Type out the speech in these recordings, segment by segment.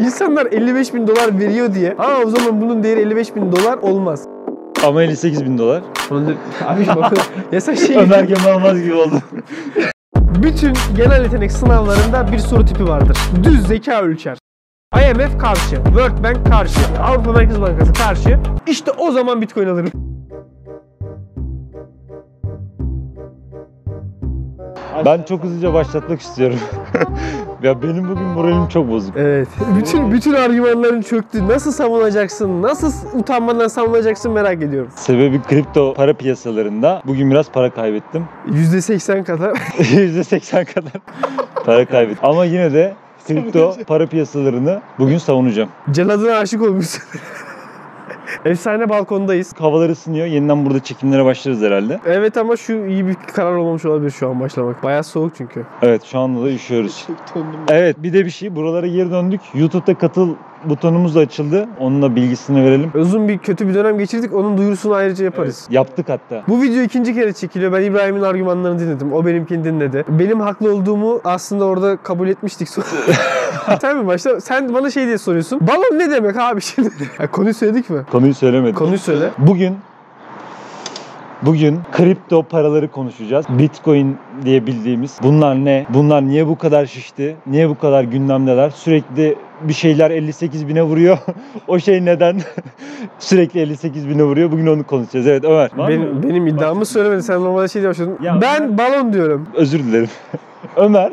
İnsanlar 55 bin dolar veriyor diye. Aa o zaman bunun değeri 55 bin dolar olmaz. Ama 58 bin dolar. Abi bakın ya sen şey Ömer Kemal Almaz gibi oldu. Bütün genel yetenek sınavlarında bir soru tipi vardır. Düz zeka ölçer. IMF karşı, World Bank karşı, Avrupa Merkez Bankası karşı. İşte o zaman Bitcoin alırım. Ben çok hızlıca başlatmak istiyorum. ya benim bugün moralim çok bozuk. Evet. Bütün bütün argümanların çöktü. Nasıl savunacaksın? Nasıl utanmadan savunacaksın merak ediyorum. Sebebi kripto para piyasalarında bugün biraz para kaybettim. %80 kadar. %80 kadar para kaybettim. Ama yine de kripto para piyasalarını bugün savunacağım. Celadına aşık olmuşsun. Efsane balkondayız. Havalar ısınıyor. Yeniden burada çekimlere başlarız herhalde. Evet ama şu iyi bir karar olmamış olabilir şu an başlamak. Bayağı soğuk çünkü. Evet şu anda da üşüyoruz. Evet bir de bir şey buralara geri döndük. YouTube'da katıl butonumuz da açıldı. Onun da bilgisini verelim. Uzun bir kötü bir dönem geçirdik. Onun duyurusunu ayrıca yaparız. Yaptık hatta. Bu video ikinci kere çekiliyor. Ben İbrahim'in argümanlarını dinledim. O benimkini dinledi. Benim haklı olduğumu aslında orada kabul etmiştik. mi başta? Sen bana şey diye soruyorsun. Balon ne demek abi şimdi? Ya konuyu söyledik mi? Konuyu söylemedim. Konuyu söyle. Bugün Bugün kripto paraları konuşacağız. Bitcoin diye bildiğimiz. Bunlar ne? Bunlar niye bu kadar şişti? Niye bu kadar gündemdeler? Sürekli bir şeyler 58 bine vuruyor. o şey neden? Sürekli 58 bine vuruyor. Bugün onu konuşacağız. Evet Ömer. Benim, benim iddiamı söylemedi. Sen normalde şey diye başladın. Ya ben balon diyorum. Özür dilerim. Ömer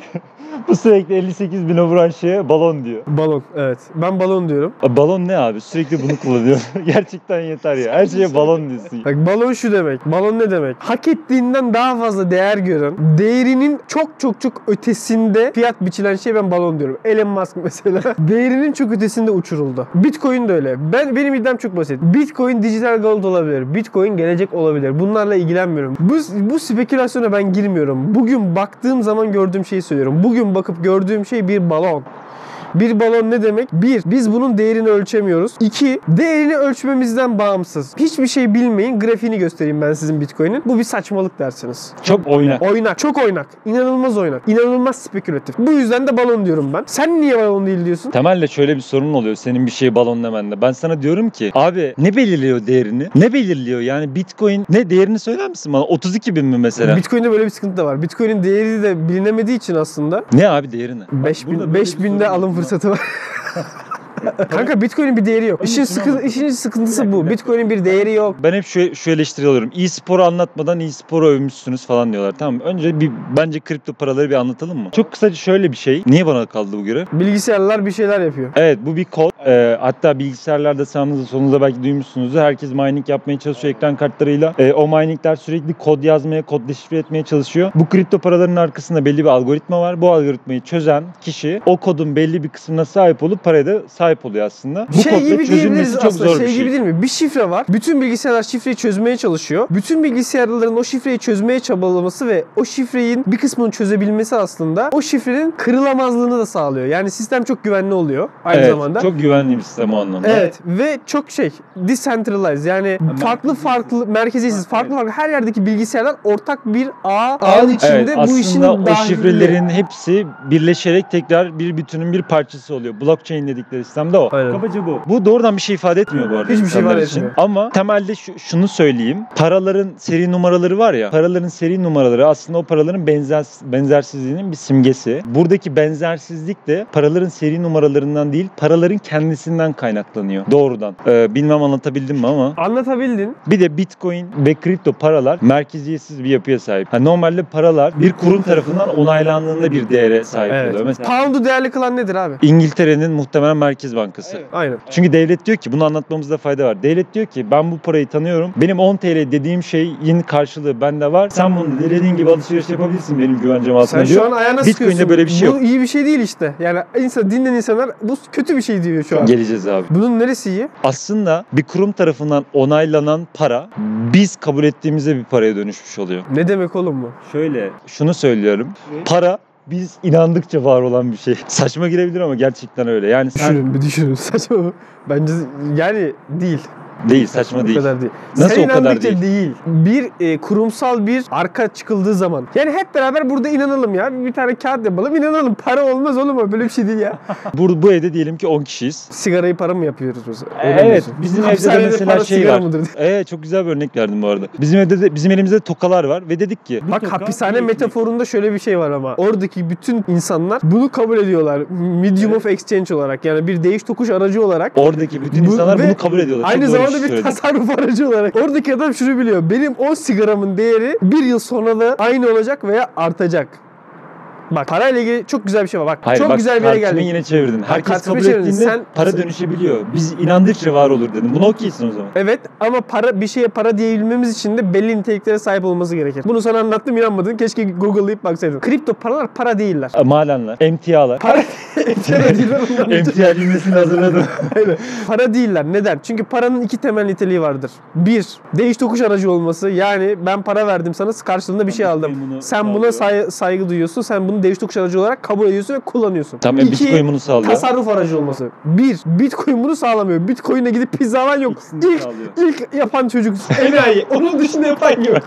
bu sürekli 58 bine vuran şeye balon diyor. Balon evet. Ben balon diyorum. Abi Balon ne abi? Sürekli bunu kullanıyor. Gerçekten yeter ya. Her şeye balon diyorsun. Bak balon şu demek. Balon ne demek? Hak ettiğinden daha fazla değer gören, değerinin çok çok çok ötesinde fiyat biçilen şey ben balon diyorum. Elon Musk mesela. değerinin çok ötesinde uçuruldu. Bitcoin de öyle. Ben benim iddiam çok basit. Bitcoin dijital gold olabilir. Bitcoin gelecek olabilir. Bunlarla ilgilenmiyorum. Bu bu spekülasyona ben girmiyorum. Bugün baktığım zaman gördüğüm şeyi söylüyorum. Bugün bakıp gördüğüm şey bir balon. Bir balon ne demek? Bir, biz bunun değerini ölçemiyoruz. İki, değerini ölçmemizden bağımsız. Hiçbir şey bilmeyin. Grafiğini göstereyim ben sizin Bitcoin'in. Bu bir saçmalık dersiniz. Çok oynak. Oynak. Çok oynak. İnanılmaz oynak. İnanılmaz spekülatif. Bu yüzden de balon diyorum ben. Sen niye balon değil diyorsun? Temelde şöyle bir sorun oluyor senin bir şeyi balonlamanda. Ben sana diyorum ki abi ne belirliyor değerini? Ne belirliyor yani Bitcoin ne değerini söyler misin bana? 32 bin mi mesela? Bitcoin'de böyle bir sıkıntı da var. Bitcoin'in değeri de bilinemediği için aslında ne abi değeri ne? 5000 burada böyle bir 5000'de sorun alım var. Fırsatı var. Kanka Bitcoin'in bir değeri yok. İşin, sıkı, işin sıkıntısı bu. Bitcoin'in bir değeri yok. Ben hep şu, şu eleştiri alıyorum. E-sporu anlatmadan e-sporu övmüşsünüz falan diyorlar. Tamam önce bir bence kripto paraları bir anlatalım mı? Çok kısaca şöyle bir şey. Niye bana kaldı bu görev? Bilgisayarlar bir şeyler yapıyor. Evet bu bir kod. Ee, hatta bilgisayarlarda sağınızda solunuzda belki duymuşsunuzdur. Herkes mining yapmaya çalışıyor ekran kartlarıyla. Ee, o miningler sürekli kod yazmaya, kod deşifre etmeye çalışıyor. Bu kripto paraların arkasında belli bir algoritma var. Bu algoritmayı çözen kişi o kodun belli bir kısmına sahip olup paraya da sahip oluyor aslında. Bu şey kodla gibi çözülmesi çok aslında. zor şey bir şey. gibi değil mi? Bir şifre var. Bütün bilgisayarlar şifreyi çözmeye çalışıyor. Bütün bilgisayarların o şifreyi çözmeye çabalaması ve o şifreyin bir kısmını çözebilmesi aslında o şifrenin kırılamazlığını da sağlıyor. Yani sistem çok güvenli oluyor aynı evet, zamanda. Çok güvenli bir sistem o anlamda. Evet ve çok şey decentralized yani farklı farklı merkeziyetsiz farklı farklı her yerdeki bilgisayarlar ortak bir ağ ağın içinde Evet, bu aslında işin o dahili. şifrelerin hepsi birleşerek tekrar bir bütünün bir parçası oluyor. Blockchain dedikleri sistemde o. Aynen. Kabaca bu. Bu doğrudan bir şey ifade etmiyor bu arada. Hiçbir şey ifade için. etmiyor. Ama temelde şu- şunu söyleyeyim. Paraların seri numaraları var ya. Paraların seri numaraları aslında o paraların benzer benzersizliğinin bir simgesi. Buradaki benzersizlik de paraların seri numaralarından değil, paraların kendisinden kaynaklanıyor. Doğrudan. Ee, bilmem anlatabildim mi ama. Anlatabildin. Bir de Bitcoin ve kripto paralar merkeziyetsiz bir yapıya sahip. Ha, normalde paralar bir kurum tarafından onaylandığında bir değere sahip Evet. oluyor. Mesela Pound'u değerli kılan nedir abi? İngiltere'nin muhtemelen Merkez Bankası. Aynen. Çünkü devlet diyor ki bunu anlatmamızda fayda var. Devlet diyor ki ben bu parayı tanıyorum. Benim 10 TL dediğim şeyin karşılığı bende var. Sen bunu dilediğin gibi alışveriş yapabilirsin benim güvencem altında Sen diyor. şu an ayağına Bitcoin'de sıkıyorsun. böyle bir şey Bu iyi bir şey değil işte. Yani insan, dinleyen insanlar bu kötü bir şey diyor şu an. Geleceğiz abi. Bunun neresi iyi? Aslında bir kurum tarafından onaylanan para biz kabul ettiğimizde bir paraya dönüşmüş oluyor. Ne demek oğlum bu? Şöyle şunu söylüyorum. Para biz inandıkça var olan bir şey. Saçma girebilir ama gerçekten öyle. Yani sen Düşünün bir düşünün. Saçma mı? Bence yani değil. Değil saçma O değil. kadar değil. Nasıl Sen o kadar inandıkça değil. Bir e, kurumsal bir arka çıkıldığı zaman. Yani hep beraber burada inanalım ya. Bir tane kağıt yapalım inanalım. Para olmaz oğlum o. Böyle bir şey değil ya. Bu, bu evde diyelim ki 10 kişiyiz. Sigarayı para mı yapıyoruz mesela? Öyle mi Evet diyorsun? bizim evde de mesela şey sigara var. mıdır? Evet çok güzel bir örnek verdim bu arada. Bizim evde de bizim elimizde tokalar var ve dedik ki Bak hapishane metaforunda şöyle bir şey var ama. Oradaki bütün insanlar bunu kabul ediyorlar. Medium of exchange olarak. Yani bir değiş tokuş aracı olarak. oradaki bütün Bu- insanlar ve bunu kabul ediyorlar. Aynı zamanda şey bir tasarruf aracı olarak. Oradaki adam şunu biliyor. Benim 10 sigaramın değeri bir yıl sonra da aynı olacak veya artacak. Bak parayla ilgili çok güzel bir şey var. Bak Hayır, çok bak, güzel bir yere geldik. yine çevirdin. Herkes kabul ettiğinde Sen- para dönüşebiliyor. Biz inandıkça var olur dedim. Buna okeysin o zaman. Evet ama para bir şeye para diyebilmemiz için de belli niteliklere sahip olması gerekir. Bunu sana anlattım inanmadın. Keşke Google'layıp baksaydın. Kripto paralar para değiller. Malanlar, emtialar. Para, değiller. Emtia cümlesini hazırladım. Aynen. Para değiller. Neden? Çünkü paranın iki temel niteliği vardır. Bir, değiş tokuş aracı olması. Yani ben para verdim sana karşılığında bir şey aldım. Bunu Sen buna saygı duyuyorsun. Sen bunu değiş tokuş aracı olarak kabul ediyorsun ve kullanıyorsun. Tamam İki, Bitcoin bunu sağlıyor. tasarruf aracı olması. Bir, Bitcoin bunu sağlamıyor. Bitcoin'e gidip pizza alan yok. İkisini İlk, sağlıyor. ilk yapan çocuk enayi. Onun dışında yapan yok.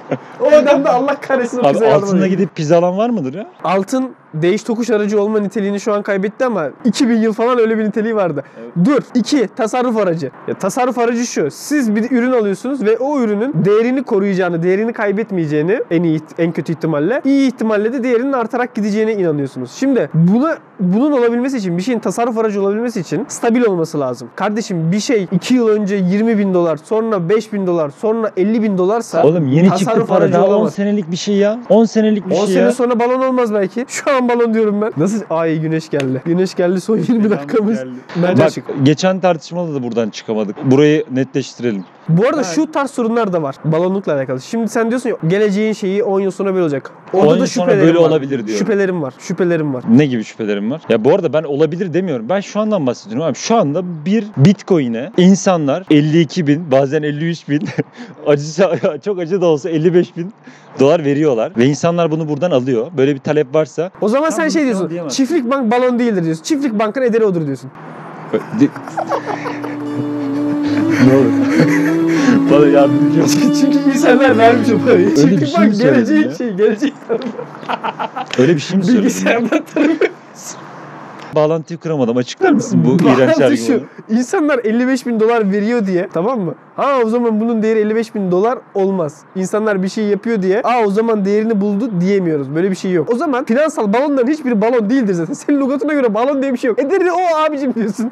O adam da Allah kahretsin o Abi pizza altında gidip pizza alan var mıdır ya? Altın değiş tokuş aracı olma niteliğini şu an kaybetti ama 2000 yıl falan öyle bir niteliği vardı. Evet. Dur. 2. Tasarruf aracı. Ya, tasarruf aracı şu. Siz bir ürün alıyorsunuz ve o ürünün değerini koruyacağını, değerini kaybetmeyeceğini en iyi en kötü ihtimalle, iyi ihtimalle de değerinin artarak gideceğine inanıyorsunuz. Şimdi buna bunun olabilmesi için, bir şeyin tasarruf aracı olabilmesi için stabil olması lazım. Kardeşim bir şey 2 yıl önce 20 bin dolar, sonra 5 bin dolar, sonra 50 bin dolarsa Oğlum yeni çıktı para aracı daha 10 olamaz. senelik bir şey ya. 10 senelik bir 10 şey sene ya. sonra balon olmaz belki. Şu an balon diyorum ben. Nasıl? Ay güneş geldi. Güneş geldi son 20 dakikamız. Bence Bak açık. geçen tartışmada da buradan çıkamadık. Burayı netleştirelim. Bu arada Ben- şu tarz sorunlar da var. Balonlukla alakalı. Şimdi sen diyorsun ya geleceğin şeyi 10 yıl sonra böyle olacak. 10 Orada da şüphelerim böyle var. olabilir diyorum. Şüphelerim var. Şüphelerim var. Ne gibi şüphelerim var? Ya bu arada ben olabilir demiyorum. Ben şu andan bahsediyorum abi. Şu anda bir bitcoin'e insanlar 52 bin bazen 53 bin acı, çok acı da olsa 55 bin dolar veriyorlar. Ve insanlar bunu buradan alıyor. Böyle bir talep varsa O zaman sen şey diyorsun. diyemezsin. Çiftlik bank balon değildir diyorsun. Çiftlik bankın ederi odur diyorsun. Di- ne olur. Bana yardımcı ol. Çünkü insanlar vermiş o parayı. bir Çiftlik şey mi bank söyledin geleceğin ya? şeyi. Geleceğin Öyle bir şey mi söyledin? bilgisayardan tanımıyor. Bağlantıyı kuramadım. Açıklar mısın bu iğrenç Bağlantı argümanı? şu. İnsanlar 55 bin dolar veriyor diye tamam mı? Ha o zaman bunun değeri 55 bin dolar olmaz. İnsanlar bir şey yapıyor diye aa o zaman değerini buldu diyemiyoruz. Böyle bir şey yok. O zaman finansal balonların hiçbiri balon değildir zaten. Senin lügatına göre balon diye bir şey yok. Ederi o abicim diyorsun.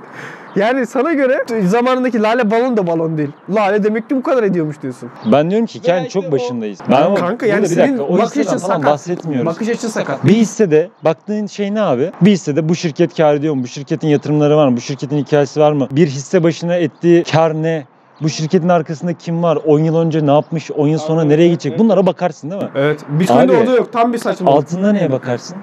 Yani sana göre zamanındaki lale balon da balon değil. Lale demek ki bu kadar ediyormuş diyorsun. Ben diyorum ki hikayenin çok başındayız. Ben ama Kanka yani burada bir senin dakika, o bakış açın sakat. bahsetmiyoruz. Bakış açın sakat. Bir hissede baktığın şey ne abi? Bir hissede bu şirket kar ediyor mu? Bu şirketin yatırımları var mı? Bu şirketin hikayesi var mı? Bir hisse başına ettiği kar ne? Bu şirketin arkasında kim var? 10 yıl önce ne yapmış? 10 yıl sonra nereye gidecek? Bunlara bakarsın değil mi? Evet. Bitcoin'de Abi, orada yok. Tam bir saçmalık. Altında neye bakarsın?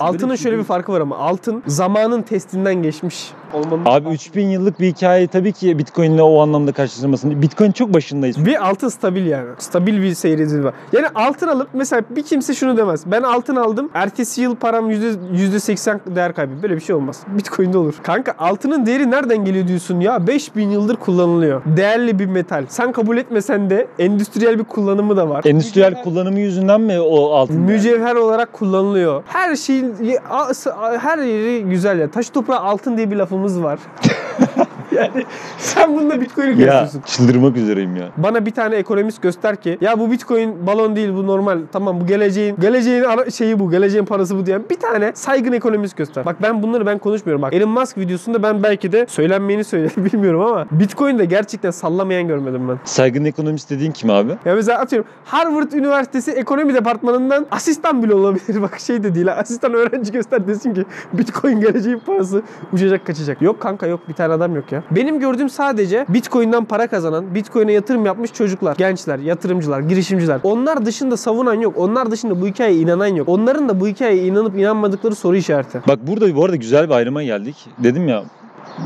Altının şöyle bir farkı var ama altın zamanın testinden geçmiş. Olmanın Abi 3000 yıllık bir hikaye tabii ki Bitcoin'le o anlamda karşılaştırmasın. Bitcoin çok başındayız. Ve altın stabil yani. Stabil bir seyri var. Yani altın alıp mesela bir kimse şunu demez. Ben altın aldım. Ertesi yıl param yüzde, yüzde seksen değer kaybı. Böyle bir şey olmaz. Bitcoin'de olur. Kanka altının değeri nereden geliyor diyorsun ya? 5000 yıldır kullanılıyor. Değerli bir metal. Sen kabul etmesen de endüstriyel bir kullanımı da var. Endüstriyel kullanımı yüzünden mi o altın? Mücevher olarak kullanılıyor. Her şeyin her yeri güzel ya. Taş toprağı altın diye bir lafımız var. yani sen bununla Bitcoin'i Ya kıyasıyorsun. çıldırmak üzereyim ya. Bana bir tane ekonomist göster ki ya bu Bitcoin balon değil bu normal. Tamam bu geleceğin geleceğin ara- şeyi bu. Geleceğin parası bu diyen bir tane saygın ekonomist göster. Bak ben bunları ben konuşmuyorum. Bak Elon Musk videosunda ben belki de söylenmeyeni söyledim bilmiyorum ama Bitcoin'de gerçekten sallamayan görmedim ben. Saygın ekonomist dediğin kim abi? Ya mesela atıyorum Harvard Üniversitesi ekonomi departmanından asistan bile olabilir. Bak şey de değil. Asistan öğrenci göster desin ki Bitcoin geleceğin parası uçacak kaçacak. Yok kanka yok bir tane adam yok ya. Benim gördüğüm sadece Bitcoin'den para kazanan, Bitcoin'e yatırım yapmış çocuklar, gençler, yatırımcılar, girişimciler. Onlar dışında savunan yok. Onlar dışında bu hikayeye inanan yok. Onların da bu hikayeye inanıp inanmadıkları soru işareti. Bak burada bu arada güzel bir ayrıma geldik. Dedim ya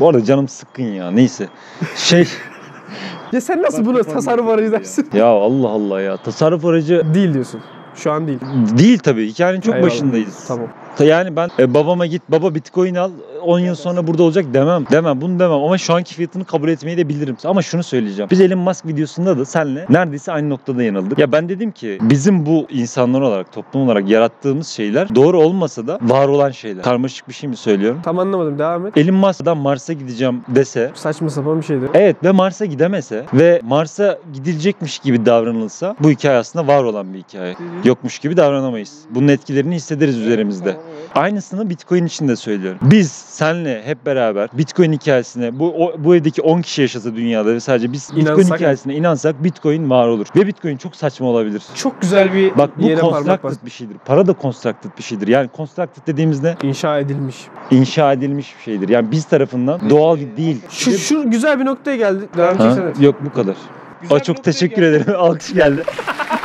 bu arada canım sıkkın ya neyse. Şey Ya sen nasıl Bak, buna kafam tasarruf aracı ya. dersin? ya Allah Allah ya tasarruf aracı değil diyorsun. Şu an değil. değil tabii. Hikayenin çok Eyvallah. başındayız. Tamam. Ta- Yani ben e, babama git baba bitcoin al 10 yıl sonra burada olacak demem. Demem bunu demem ama şu anki fiyatını kabul etmeyi de bilirim. Ama şunu söyleyeceğim. Biz Elon Musk videosunda da senle neredeyse aynı noktada yanıldık. Ya ben dedim ki bizim bu insanlar olarak toplum olarak yarattığımız şeyler doğru olmasa da var olan şeyler. Karmaşık bir şey mi söylüyorum? Tam anlamadım devam et. Elon Musk'dan Mars'a gideceğim dese Saçma sapan bir şeydi. Evet ve Mars'a gidemese ve Mars'a gidilecekmiş gibi davranılsa bu hikaye aslında var olan bir hikaye. Yokmuş gibi davranamayız. Bunun etkilerini hissederiz üzerimizde. Aynısını Bitcoin için de söylüyorum. Biz senle hep beraber Bitcoin hikayesine bu o- bu evdeki 10 kişi yaşasa dünyada ve sadece biz Bitcoin İnansak- hikayesine inansak Bitcoin var olur. Ve Bitcoin çok saçma olabilir. Çok güzel bir Bak bu yere parmak bas. constructed bir şeydir. Para da constructed bir şeydir. Yani constructed dediğimizde İnşa edilmiş. inşa edilmiş bir şeydir. Yani biz tarafından doğal değil. Şu, şu güzel bir noktaya geldi. Devam Ha? Yok bu kadar. Güzel Aa, çok teşekkür geldi. ederim. Alkış geldi.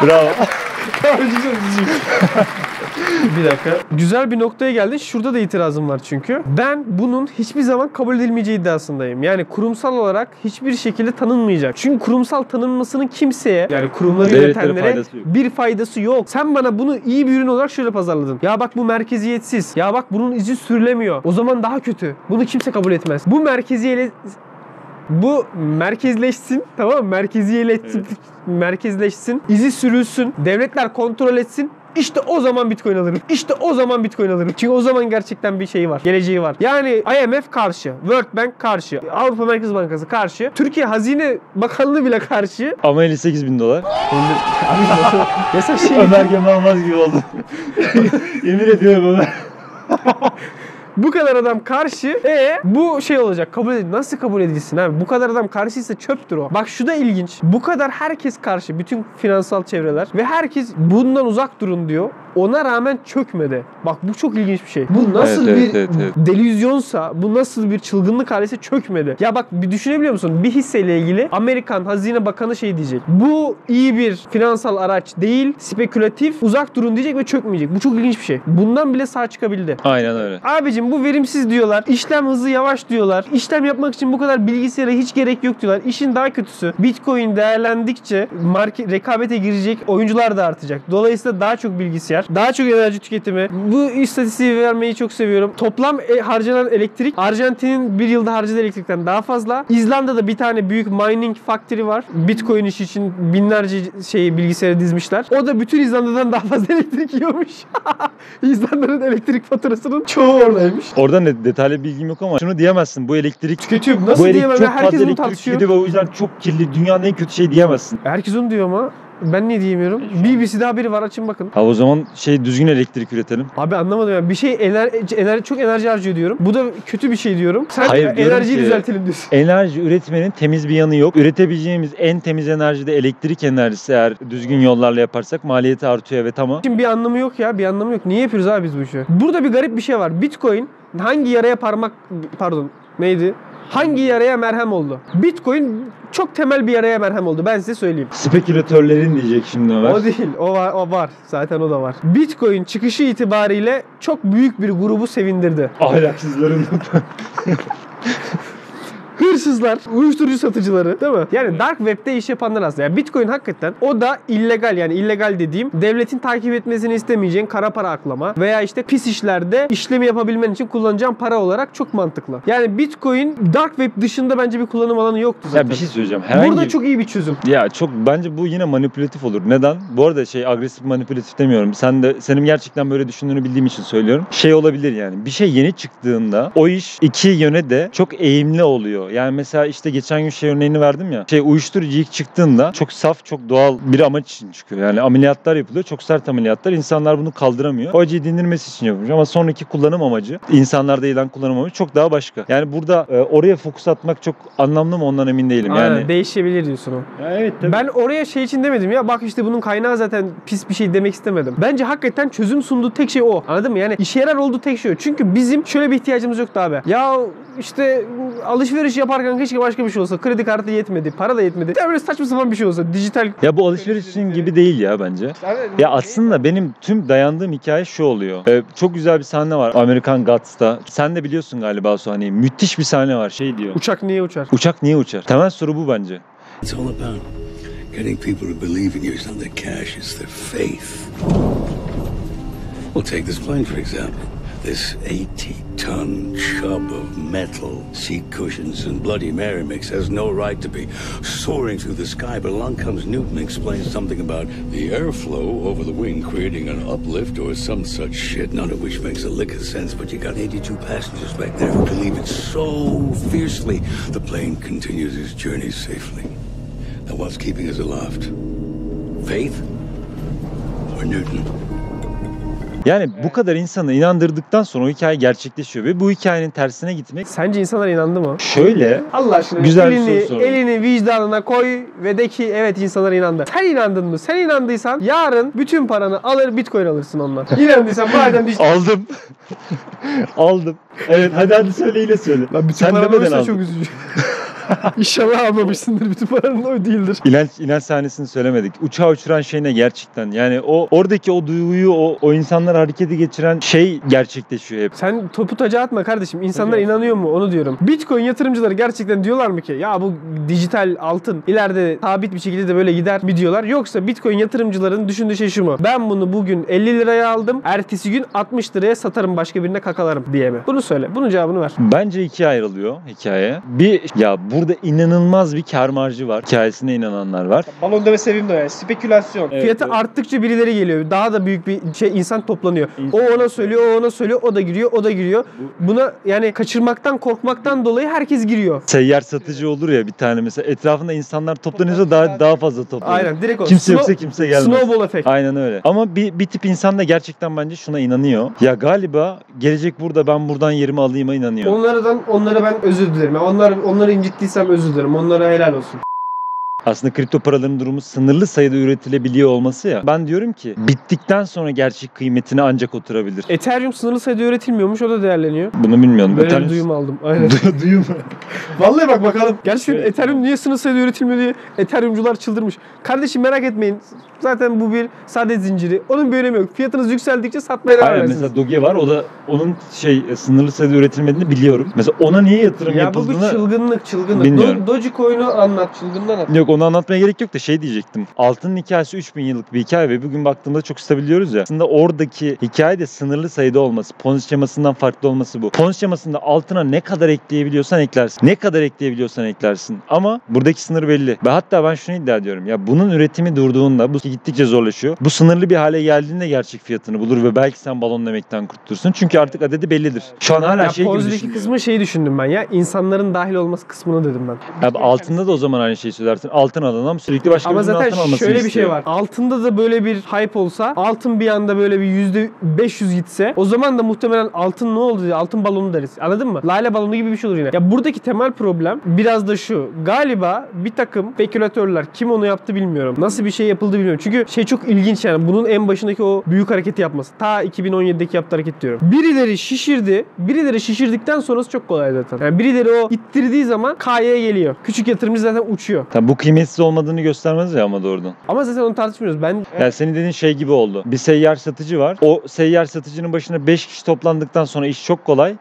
Bravo. bir dakika. Güzel bir noktaya geldin. Şurada da itirazım var çünkü. Ben bunun hiçbir zaman kabul edilmeyeceği iddiasındayım. Yani kurumsal olarak hiçbir şekilde tanınmayacak. Çünkü kurumsal tanınmasının kimseye yani kurumları yönetenlere faydası bir faydası yok. Sen bana bunu iyi bir ürün olarak şöyle pazarladın. Ya bak bu merkeziyetsiz. Ya bak bunun izi sürülemiyor. O zaman daha kötü. Bunu kimse kabul etmez. Bu merkeziyele bu merkezleşsin tamam mı? Merkeziyeleşsin. Merkezleşsin. izi sürülsün. Devletler kontrol etsin. İşte o zaman Bitcoin alırım. İşte o zaman Bitcoin alırım. Çünkü o zaman gerçekten bir şey var. Geleceği var. Yani IMF karşı, World Bank karşı, Avrupa Merkez Bankası karşı, Türkiye Hazine Bakanlığı bile karşı. Ama 58 bin dolar. Abi nasıl? Mesela şey... Ömer Kemal Almaz gibi oldu. Yemin ediyorum Ömer. Bu kadar adam karşı. E bu şey olacak. Kabul edil. Nasıl kabul edilsin abi? Bu kadar adam karşıysa çöptür o. Bak şu da ilginç. Bu kadar herkes karşı. Bütün finansal çevreler. Ve herkes bundan uzak durun diyor. Ona rağmen çökmedi. Bak bu çok ilginç bir şey. Bu nasıl Evet, bir evet, evet, evet. delüzyonsa, bu nasıl bir çılgınlık halise çökmedi. Ya bak bir düşünebiliyor musun? Bir hisseyle ilgili Amerikan Hazine Bakanı şey diyecek. Bu iyi bir finansal araç değil, spekülatif, uzak durun diyecek ve çökmeyecek. Bu çok ilginç bir şey. Bundan bile sağ çıkabildi. Aynen öyle. Abicim bu verimsiz diyorlar. İşlem hızı yavaş diyorlar. İşlem yapmak için bu kadar bilgisayara hiç gerek yok diyorlar. İşin daha kötüsü Bitcoin değerlendikçe market rekabete girecek oyuncular da artacak. Dolayısıyla daha çok bilgisayar, daha çok enerji tüketimi. Bu istatistiği vermeyi çok seviyorum. Toplam e, harcanan elektrik Arjantin'in bir yılda harcadığı elektrikten daha fazla. İzlanda'da bir tane büyük mining factory var. Bitcoin işi için binlerce şeyi bilgisayara dizmişler. O da bütün İzlanda'dan daha fazla elektrik yiyormuş. İzlanda'nın elektrik faturasının çoğu oradaymış. Oradan da detaylı bilgim yok ama şunu diyemezsin. Bu elektrik Tüketiyor. Nasıl bu elektrik diyemem? çok fazla Herkes bunu elektrik tartışıyor. tüketiyor ve o yüzden çok kirli. Dünyanın en kötü şey diyemezsin. Herkes onu diyor ama ben niye diyemiyorum? BBC'de haberi var açın bakın. Ha o zaman şey düzgün elektrik üretelim. Abi anlamadım ya. Bir şey enerji, enerji çok enerji harcıyor diyorum. Bu da kötü bir şey diyorum. Sen Hayır, diyorum enerjiyi ki- düzeltelim diyorsun. Enerji üretmenin temiz bir yanı yok. Üretebileceğimiz en temiz enerji de elektrik enerjisi eğer düzgün yollarla yaparsak maliyeti artıyor ve tamam. Şimdi bir anlamı yok ya. Bir anlamı yok. Niye yapıyoruz abi biz bu işi? Burada bir garip bir şey var. Bitcoin hangi yaraya parmak pardon neydi? Hangi yaraya merhem oldu? Bitcoin çok temel bir yaraya merhem oldu. Ben size söyleyeyim. Spekülatörlerin diyecek şimdi Ömer. O değil. O var, o var. Zaten o da var. Bitcoin çıkışı itibariyle çok büyük bir grubu sevindirdi. Ahlaksızların. Hırsızlar, uyuşturucu satıcıları değil mi? Yani dark web'de iş yapanlar aslında. Yani Bitcoin hakikaten o da illegal yani illegal dediğim devletin takip etmesini istemeyeceğin kara para aklama veya işte pis işlerde işlemi yapabilmen için kullanacağın para olarak çok mantıklı. Yani Bitcoin dark web dışında bence bir kullanım alanı yoktu zaten. ya bir şey söyleyeceğim. Herhangi Burada çok iyi bir çözüm. Ya çok bence bu yine manipülatif olur. Neden? Bu arada şey agresif manipülatif demiyorum. Sen de senin gerçekten böyle düşündüğünü bildiğim için söylüyorum. Şey olabilir yani. Bir şey yeni çıktığında o iş iki yöne de çok eğimli oluyor. Yani mesela işte geçen gün şey örneğini verdim ya. Şey uyuşturucu ilk çıktığında çok saf, çok doğal bir amaç için çıkıyor. Yani ameliyatlar yapılıyor. Çok sert ameliyatlar. İnsanlar bunu kaldıramıyor. O acıyı dindirmesi için yapılmış. Ama sonraki kullanım amacı, insanlarda yayılan kullanım amacı çok daha başka. Yani burada e, oraya fokus atmak çok anlamlı mı ondan emin değilim. Aynen, Yani değişebilir diyorsun o. Ya evet Ben oraya şey için demedim ya bak işte bunun kaynağı zaten pis bir şey demek istemedim. Bence hakikaten çözüm sunduğu tek şey o. Anladın mı? Yani işe yarar olduğu tek şey o. Çünkü bizim şöyle bir ihtiyacımız yoktu abi. Ya işte alışveriş yaparken keşke başka bir şey olsa. Kredi kartı yetmedi, para da yetmedi. Ya böyle saçma sapan bir şey olsa. Dijital Ya bu alışveriş için gibi değil ya bence. Ya aslında benim tüm dayandığım hikaye şu oluyor. Ee, çok güzel bir sahne var Amerikan Gods'ta. Sen de biliyorsun galiba o sahneyi. Müthiş bir sahne var. Şey diyor. uçak niye uçar? Uçak niye uçar? Temel soru bu bence. It's all about getting people to believe in you. It's not their cash, it's their faith. Well, take this plane, for example. This 80 ton chub of metal, seat cushions, and Bloody Mary mix has no right to be soaring through the sky. But along comes Newton explains something about the airflow over the wing creating an uplift or some such shit, none of which makes a lick of sense. But you got 82 passengers back there who believe it so fiercely. The plane continues its journey safely. Now, what's keeping us aloft? Faith or Newton? Yani bu kadar insanı inandırdıktan sonra o hikaye gerçekleşiyor ve bu hikayenin tersine gitmek Sence insanlar inandı mı? şöyle Allah aşkına Güzel bir elini, soru sordun. elini vicdanına koy ve de ki evet insanlar inandı. Sen inandın mı? Sen inandıysan yarın bütün paranı alır bitcoin alırsın ondan. İnandıysan madem dijital... aldım. aldım. Evet hadi hadi söyle yine söyle. Lan bütün Sen paranı demeden çok üzücü. İnşallah almamışsındır bütün paranın o değildir. İnanç, inanç sahnesini söylemedik. Uçağı uçuran şey ne gerçekten? Yani o oradaki o duyguyu, o, o insanlar harekete geçiren şey gerçekleşiyor hep. Sen topu taca atma kardeşim. İnsanlar Tabii. inanıyor mu? Onu diyorum. Bitcoin yatırımcıları gerçekten diyorlar mı ki ya bu dijital altın ileride sabit bir şekilde de böyle gider mi diyorlar? Yoksa Bitcoin yatırımcıların düşündüğü şey şu mu? Ben bunu bugün 50 liraya aldım. Ertesi gün 60 liraya satarım başka birine kakalarım diye mi? Bunu söyle. Bunun cevabını ver. Bence ikiye ayrılıyor hikaye. Bir ya burada inanılmaz bir kar marjı var. Hikayesine inananlar var. Balon deme sevim de yani. Spekülasyon. Evet, Fiyatı evet. arttıkça birileri geliyor. Daha da büyük bir şey insan toplanıyor. İnsan o ona söylüyor, o ona söylüyor, o da giriyor, o da giriyor. Buna yani kaçırmaktan, korkmaktan dolayı herkes giriyor. Seyyar satıcı olur ya bir tane mesela etrafında insanlar toplanıyorsa daha daha fazla toplanıyor. Aynen direkt o. Kimse Snow- yoksa kimse gelmez. Snowball efekt. Aynen öyle. Ama bir, bir tip insan da gerçekten bence şuna inanıyor. Ya galiba gelecek burada ben buradan yerimi alayım'a inanıyor. Onlardan onlara ben özür dilerim. Yani Onlar onları incittiysem özür dilerim. Onlara helal olsun. Aslında kripto paraların durumu sınırlı sayıda üretilebiliyor olması ya. Ben diyorum ki bittikten sonra gerçek kıymetini ancak oturabilir. Ethereum sınırlı sayıda üretilmiyormuş. O da değerleniyor. Bunu bilmiyorum. Böyle Ethereum- bir duyum aldım. Aynen. Du- duyum. Vallahi bak bakalım. Gerçekten Evet. Ethereum niye sınırlı sayıda üretilmiyor diye Ethereumcular çıldırmış. Kardeşim merak etmeyin. Zaten bu bir sade zinciri. Onun bir önemi yok. Fiyatınız yükseldikçe satmaya devam edersiniz. mesela Doge var. O da onun şey e, sınırlı sayıda üretilmediğini biliyorum. Mesela ona niye yatırım Ya bu bir yapıldığını çılgınlık çılgınlık. Bilmiyorum. Do- Dogecoin'u anlat. Çılgınlığı anlat. Yok onu anlatmaya gerek yok da şey diyecektim. Altının hikayesi 3000 yıllık bir hikaye ve bugün baktığımda çok stabil diyoruz ya. Aslında oradaki hikaye de sınırlı sayıda olması. Ponzi şemasından farklı olması bu. Ponzi şemasında altına ne kadar ekleyebiliyorsan eklersin. Ne kadar ekleyebiliyorsan eklersin. Ama buradaki sınır belli. Ve hatta ben şunu iddia ediyorum. Ya bunun üretimi durduğunda bu gittikçe zorlaşıyor. Bu sınırlı bir hale geldiğinde gerçek fiyatını bulur ve belki sen balon demekten kurtulursun. Çünkü artık adedi bellidir. Şu an hala Ya şey gibi düşünüyorum. kısmı şeyi düşündüm ben ya. insanların dahil olması kısmını dedim ben. Abi altında da o zaman aynı şeyi söylersin. Altın alan sürekli başka Ama birinin zaten altın almasını şöyle bir şey var. Altında da böyle bir hype olsa, altın bir anda böyle bir yüzde 500 gitse, o zaman da muhtemelen altın ne oldu diye altın balonu deriz. Anladın mı? Lale balonu gibi bir şey olur yine. Ya buradaki temel problem biraz da şu. Galiba bir takım spekülatörler kim onu yaptı bilmiyorum. Nasıl bir şey yapıldı bilmiyorum. Çünkü şey çok ilginç yani. Bunun en başındaki o büyük hareketi yapması. Ta 2017'deki yaptığı hareket diyorum. Birileri şişirdi. Birileri şişirdikten sonrası çok kolay zaten. Yani birileri o ittirdiği zaman K'ya geliyor. Küçük yatırımcı zaten uçuyor. Tabii bu kıymetsiz olmadığını göstermez ya ama doğrudan. Ama zaten onu tartışmıyoruz. Ben Yani senin dediğin şey gibi oldu. Bir seyyar satıcı var. O seyyar satıcının başına 5 kişi toplandıktan sonra iş çok kolay.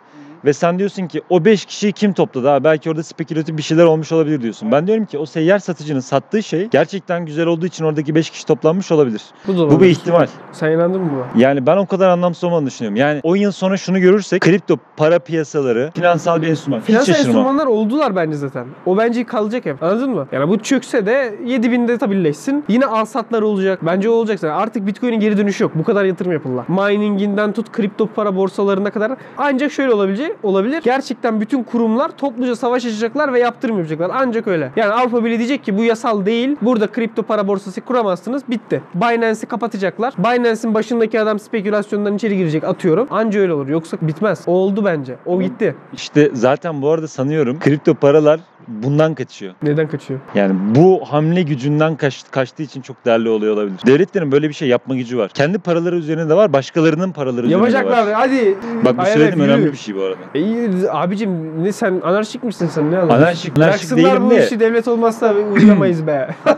Ve sen diyorsun ki o 5 kişiyi kim topladı? Ha, belki orada spekülatif bir şeyler olmuş olabilir diyorsun. Ben diyorum ki o seyyar satıcının sattığı şey gerçekten güzel olduğu için oradaki 5 kişi toplanmış olabilir. bu da Bu bir ihtimal. Sen inandın mı buna? Yani ben o kadar anlamsız olmadığını düşünüyorum. Yani 10 yıl sonra şunu görürsek kripto para piyasaları finansal bir enstrüman. Finansal enstrümanlar oldular bence zaten. O bence kalacak hep. Anladın mı? Yani bu çökse de 7000'de tabirleşsin. Yine alsatlar olacak. Bence o olacak zaten. Artık Bitcoin'in geri dönüşü yok. Bu kadar yatırım yapıldı. Mininginden tut kripto para borsalarına kadar. Ancak şöyle olabilecek, olabilir. Gerçekten bütün kurumlar topluca savaş açacaklar ve yaptırım yapacaklar. Ancak öyle. Yani Avrupa Birliği diyecek ki bu yasal değil. Burada kripto para borsası kuramazsınız. Bitti. Binance'i kapatacaklar. Binance'in başındaki adam spekülasyondan içeri girecek atıyorum. Anca öyle olur. Yoksa bitmez. O oldu bence. O gitti. İşte zaten bu arada sanıyorum kripto paralar bundan kaçıyor. Neden kaçıyor? Yani bu hamle gücünden kaç, kaçtığı için çok değerli oluyor olabilir. Devletlerin böyle bir şey yapma gücü var. Kendi paraları üzerine de var, başkalarının paraları Yapacaklar. var. Hadi. Bak bu Aynen, söylediğim yürü. önemli bir şey bu arada. E, iyi, abicim ne sen anarşik misin sen ne? Anarşik, anarşik değilim bu de. işi devlet olmazsa uyamayız be.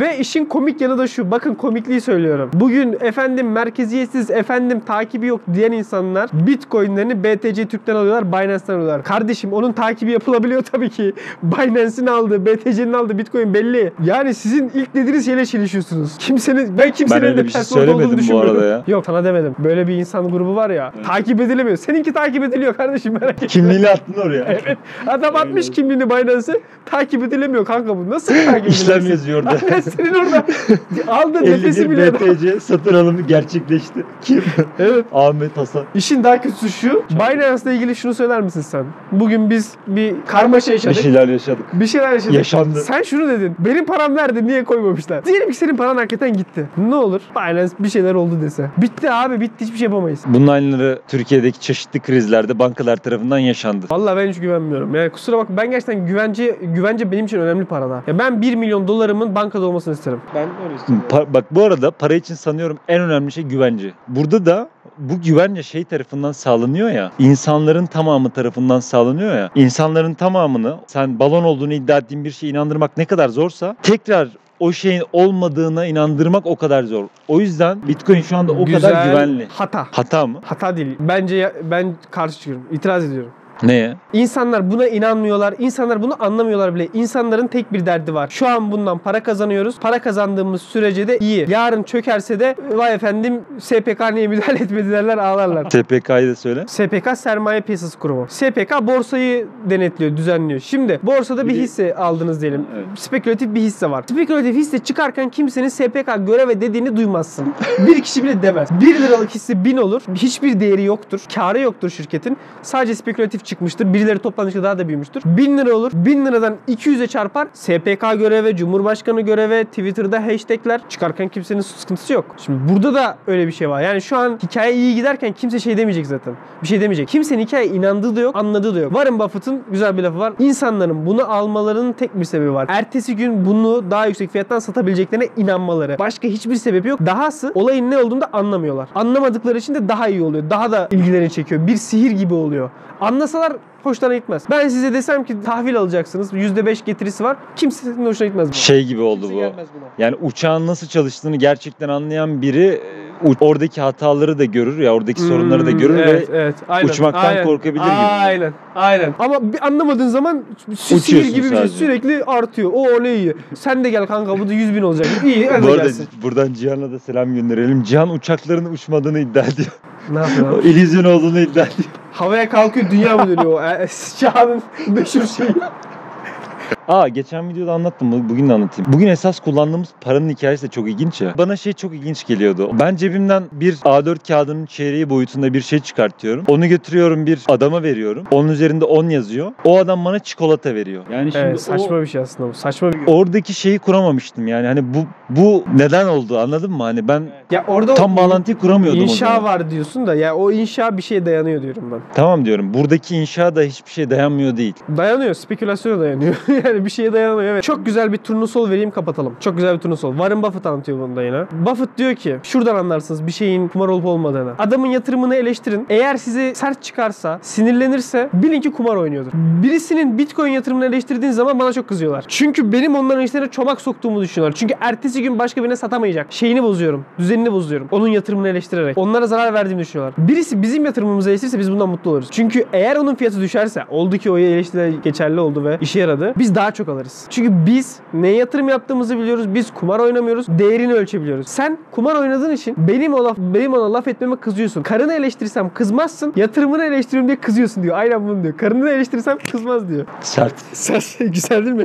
Ve işin komik yanı da şu. Bakın komikliği söylüyorum. Bugün efendim merkeziyetsiz, efendim takibi yok diyen insanlar Bitcoin'lerini BTC Türk'ten alıyorlar, Binance'ten alıyorlar. Kardeşim onun takibi yapılabiliyor tabii ki. Binance'in aldığı, BTC'nin aldığı Bitcoin belli. Yani sizin ilk dediğiniz şeyle çelişiyorsunuz. Kimsenin, ben kimsenin Ben de bir şey password olduğunu bu düşünmüyorum. arada ya. Yok sana demedim. Böyle bir insan grubu var ya. Takip edilemiyor. Seninki takip ediliyor kardeşim merak etme. Kimliğini attın oraya. Evet. Adam atmış kimliğini Binance'e. Takip edilemiyor kanka bu. Nasıl takip İşlem edilmez? yazıyor orada. Aynen senin orada aldığın nefesi 51 bile. BTC satın alımı gerçekleşti. Kim? Evet. Ahmet Hasan. İşin daha kötüsü şu. Binance'la ilgili şunu söyler misin sen? Bugün biz bir karmaşa Bir yaşadık. şeyler yaşadık. Bir şeyler yaşadık. Yaşandı. Sen şunu dedin. Benim param nerede? Niye koymamışlar? Diyelim ki senin paran hakikaten gitti. Ne olur? Binance bir şeyler oldu dese. Bitti abi bitti hiçbir şey yapamayız. Bunun aynıları Türkiye'deki çeşitli krizlerde bankalar tarafından yaşandı. Vallahi ben hiç güvenmiyorum. Yani kusura bak ben gerçekten güvence güvence benim için önemli parada. Ya ben 1 milyon dolarımın bankada olmasını isterim. Ben öyle istiyorum. Pa- bak bu arada para için sanıyorum en önemli şey güvence. Burada da bu güvence şey tarafından sağlanıyor ya. insanların tamamı tarafından sağlanıyor ya. İnsanların tamamını sen balon olduğunu iddia ettiğin bir şeye inandırmak ne kadar zorsa tekrar o şeyin olmadığına inandırmak o kadar zor. O yüzden Bitcoin şu anda o kadar güvenli. Hata. Hata mı? Hata değil. Bence ben karşı çıkıyorum. İtiraz ediyorum. Neye? İnsanlar buna inanmıyorlar. İnsanlar bunu anlamıyorlar bile. İnsanların tek bir derdi var. Şu an bundan para kazanıyoruz. Para kazandığımız sürece de iyi. Yarın çökerse de vay efendim SPK niye müdahale etmedi derler ağlarlar. TPK'yı da söyle. SPK Sermaye Piyasası Kurumu. SPK borsayı denetliyor, düzenliyor. Şimdi borsada bir hisse aldınız diyelim. Spekülatif bir hisse var. Spekülatif hisse çıkarken kimsenin SPK göreve dediğini duymazsın. bir kişi bile demez. 1 liralık hisse 1000 olur. Hiçbir değeri yoktur. Karı yoktur şirketin. Sadece spekülatif çıkmıştır. Birileri toplandıkça daha da büyümüştür. 1000 lira olur. 1000 liradan 200'e çarpar. SPK göreve, Cumhurbaşkanı göreve, Twitter'da hashtagler çıkarken kimsenin sıkıntısı yok. Şimdi burada da öyle bir şey var. Yani şu an hikaye iyi giderken kimse şey demeyecek zaten. Bir şey demeyecek. Kimsenin hikaye inandığı da yok, anladığı da yok. Warren Buffett'ın güzel bir lafı var. İnsanların bunu almalarının tek bir sebebi var. Ertesi gün bunu daha yüksek fiyattan satabileceklerine inanmaları. Başka hiçbir sebebi yok. Dahası olayın ne olduğunu da anlamıyorlar. Anlamadıkları için de daha iyi oluyor. Daha da ilgilerini çekiyor. Bir sihir gibi oluyor. Anlasalar hoşlarına gitmez. Ben size desem ki tahvil alacaksınız. %5 getirisi var. Kimsenin hoşuna gitmez bu. Şey gibi oldu Kimse bu. Yani uçağın nasıl çalıştığını gerçekten anlayan biri e, oradaki hataları da görür ya oradaki sorunları da Hmm, görür evet, ve evet, aynen, uçmaktan aynen, korkabilir gibi. Aynen. Aynen. Ama bir anlamadığın zaman sihir gibi bir şey sürekli artıyor. O ne iyi. Sen de gel kanka bu da 100 bin olacak. İyi hadi bu arada gelsin. buradan Cihan'a da selam gönderelim. Cihan uçakların uçmadığını iddia ediyor. Ne yapıyor? İllüzyon olduğunu iddia ediyor. Havaya kalkıyor dünya mı dönüyor? o? E, Şahanın meşhur şeyi. Aa geçen videoda anlattım. bu- Bugün de anlatayım. Bugün esas kullandığımız paranın hikayesi de çok ilginç ya. Bana şey çok ilginç geliyordu. Ben cebimden bir A4 kağıdının çeyreği boyutunda bir şey çıkartıyorum. Onu götürüyorum bir adama veriyorum. Onun üzerinde 10 yazıyor. O adam bana çikolata veriyor. Yani şimdi Evet, saçma o, bir şey aslında bu. Saçma bir oradaki şeyi kuramamıştım yani. Hani bu bu neden oldu anladın mı? Hani ben Ya orada tam bağlantıyı kuramıyordum inşa var diyorsun da ya o inşa bir şeye dayanıyor diyorum ben. Tamam diyorum. Buradaki inşa da hiçbir şey dayanmıyor değil. Dayanıyor. Spekülasyona dayanıyor. yani bir şeye dayanıyor. Evet. Çok güzel bir turnusol vereyim kapatalım. Çok güzel bir turnusol. Warren Buffett anlatıyor bunu da yine. Buffett diyor ki şuradan anlarsınız bir şeyin kumar olup olmadığını. Adamın yatırımını eleştirin. Eğer sizi sert çıkarsa, sinirlenirse bilin ki kumar oynuyordur. Birisinin Bitcoin yatırımını eleştirdiğin zaman bana çok kızıyorlar. Çünkü benim onların işlerine çomak soktuğumu düşünüyorlar. Çünkü ertesi gün başka birine satamayacak. Şeyini bozuyorum. Düzenini bozuyorum. Onun yatırımını eleştirerek. Onlara zarar verdiğimi düşünüyorlar. Birisi bizim yatırımımızı eleştirirse biz bundan mutlu oluruz. Çünkü eğer onun fiyatı düşerse oldu ki o eleştiri geçerli oldu ve işe yaradı. Biz daha çok alırız. Çünkü biz ne yatırım yaptığımızı biliyoruz. Biz kumar oynamıyoruz. Değerini ölçebiliyoruz. Sen kumar oynadığın için benim o laf, benim ona laf etmeme kızıyorsun. Karını eleştirirsem kızmazsın. Yatırımını eleştiriyorum diye kızıyorsun diyor. Aynen bunu diyor. Karını eleştirirsem kızmaz diyor. Sert. Sen güzel değil mi?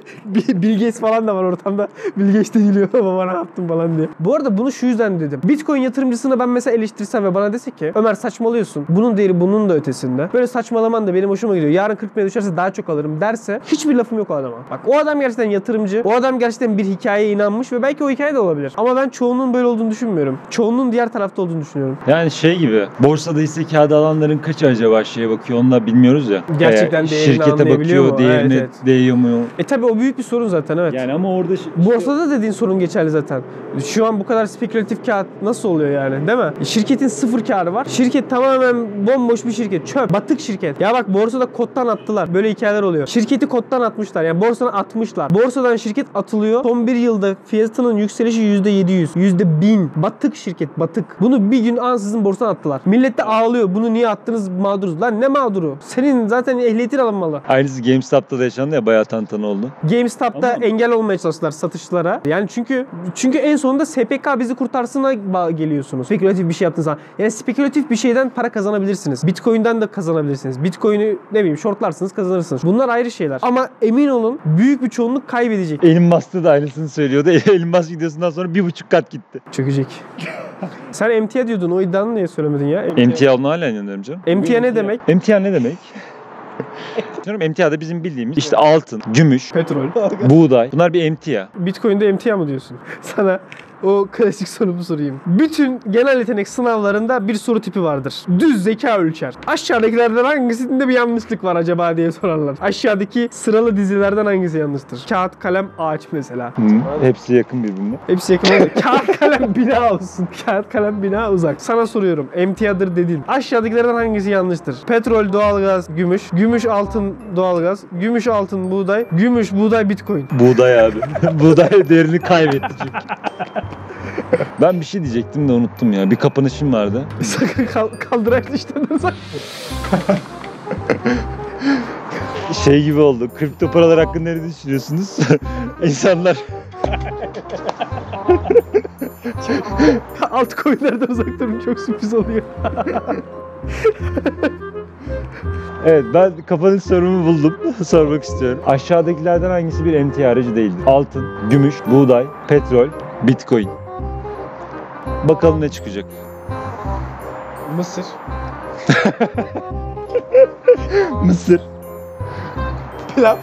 Gates falan da var ortamda. Bill Gates de gülüyor baba ne yaptın falan diye. Bu arada bunu şu yüzden dedim. Bitcoin yatırımcısını ben mesela eleştirsem ve bana dese ki Ömer saçmalıyorsun. Bunun değeri bunun da ötesinde. Böyle saçmalaman da benim hoşuma gidiyor. Yarın 40 bine düşerse daha çok alırım derse hiçbir lafım yok o adama. Bak o adam gerçekten yatırımcı. O adam gerçekten bir hikayeye inanmış ve belki o hikaye de olabilir. Ama ben çoğunun böyle olduğunu düşünmüyorum. Çoğunun diğer tarafta olduğunu düşünüyorum. Yani şey gibi borsada hisse kağıdı alanların kaçı acaba şeye bakıyor onu da bilmiyoruz ya. Gerçekten Ee, değerini Şirkete bakıyor mu? değerine Evet, evet. değiyor mu? E tabi o büyük bir sorun zaten evet. Yani ama orada Borsada dediğin sorun geçerli zaten. Şu an bu kadar spekülatif kağıt nasıl oluyor yani değil mi? Şirketin sıfır karı var. Şirket tamamen bomboş bir şirket. Çöp. Batık şirket. Ya bak borsada koddan attılar. Böyle hikayeler oluyor. Şirketi koddan atmışlar. Yani borsa borsana atmışlar. Borsadan şirket atılıyor. Son bir yılda fiyatının yükselişi %700. %1000. Batık şirket batık. Bunu bir gün ansızın borsadan attılar. Millet de ağlıyor. Bunu niye attınız mağduruz. Lan ne mağduru? Senin zaten ehliyetin alınmalı. Aynısı GameStop'ta da yaşandı ya bayağı tantana oldu. GameStop'ta Ama- engel olmaya çalıştılar satışlara. Yani çünkü çünkü en sonunda SPK bizi kurtarsına geliyorsunuz. Spekülatif bir şey yaptığınız zaman. Yani spekülatif bir şeyden para kazanabilirsiniz. Bitcoin'den de kazanabilirsiniz. Bitcoin'i ne bileyim shortlarsınız kazanırsınız. Bunlar ayrı şeyler. Ama emin olun büyük bir çoğunluk kaybedecek. Elon Musk da aynısını söylüyordu. Elon Musk videosundan sonra bir buçuk kat gitti. Çökecek. Sen emtia diyordun. O iddianı niye söylemedin ya? MTA olduğunu hala inanıyorum canım. Emtia ne demek? MTA ne demek? Canım MTA da bizim bildiğimiz işte altın, gümüş, Petrol. buğday. Bunlar bir MTA. Bitcoin'de emtia mı diyorsun? Sana o klasik sorumu sorayım. Bütün genel yetenek sınavlarında bir soru tipi vardır. Düz zeka ölçer. Aşağıdakilerden hangisinde bir yanlışlık var acaba diye sorarlar. Aşağıdaki sıralı dizilerden hangisi yanlıştır? Kağıt, kalem, ağaç mesela. Hı. Hepsi yakın birbirine. Hepsi yakın. Kağıt, kalem, bina olsun. Kağıt, kalem, bina uzak. Sana soruyorum. Emtiadır dedin. Aşağıdakilerden hangisi yanlıştır? Petrol, doğalgaz, gümüş. Gümüş, altın, doğalgaz. Gümüş, altın, buğday. Gümüş, buğday, bitcoin. Buğday abi. Buğday değerini kaybetti çünkü. ben bir şey diyecektim de unuttum ya. Bir kapanışım vardı. Sakın kal kaldıraç uzak. Şey gibi oldu. Kripto paralar hakkında ne düşünüyorsunuz? İnsanlar Altcoin'lerden uzak durun çok sürpriz oluyor. Evet ben kapanış sorumu buldum. Sormak istiyorum. Aşağıdakilerden hangisi bir emtia aracı değildir? Altın, gümüş, buğday, petrol, bitcoin. Bakalım ne çıkacak. Mısır. Mısır. Pilav.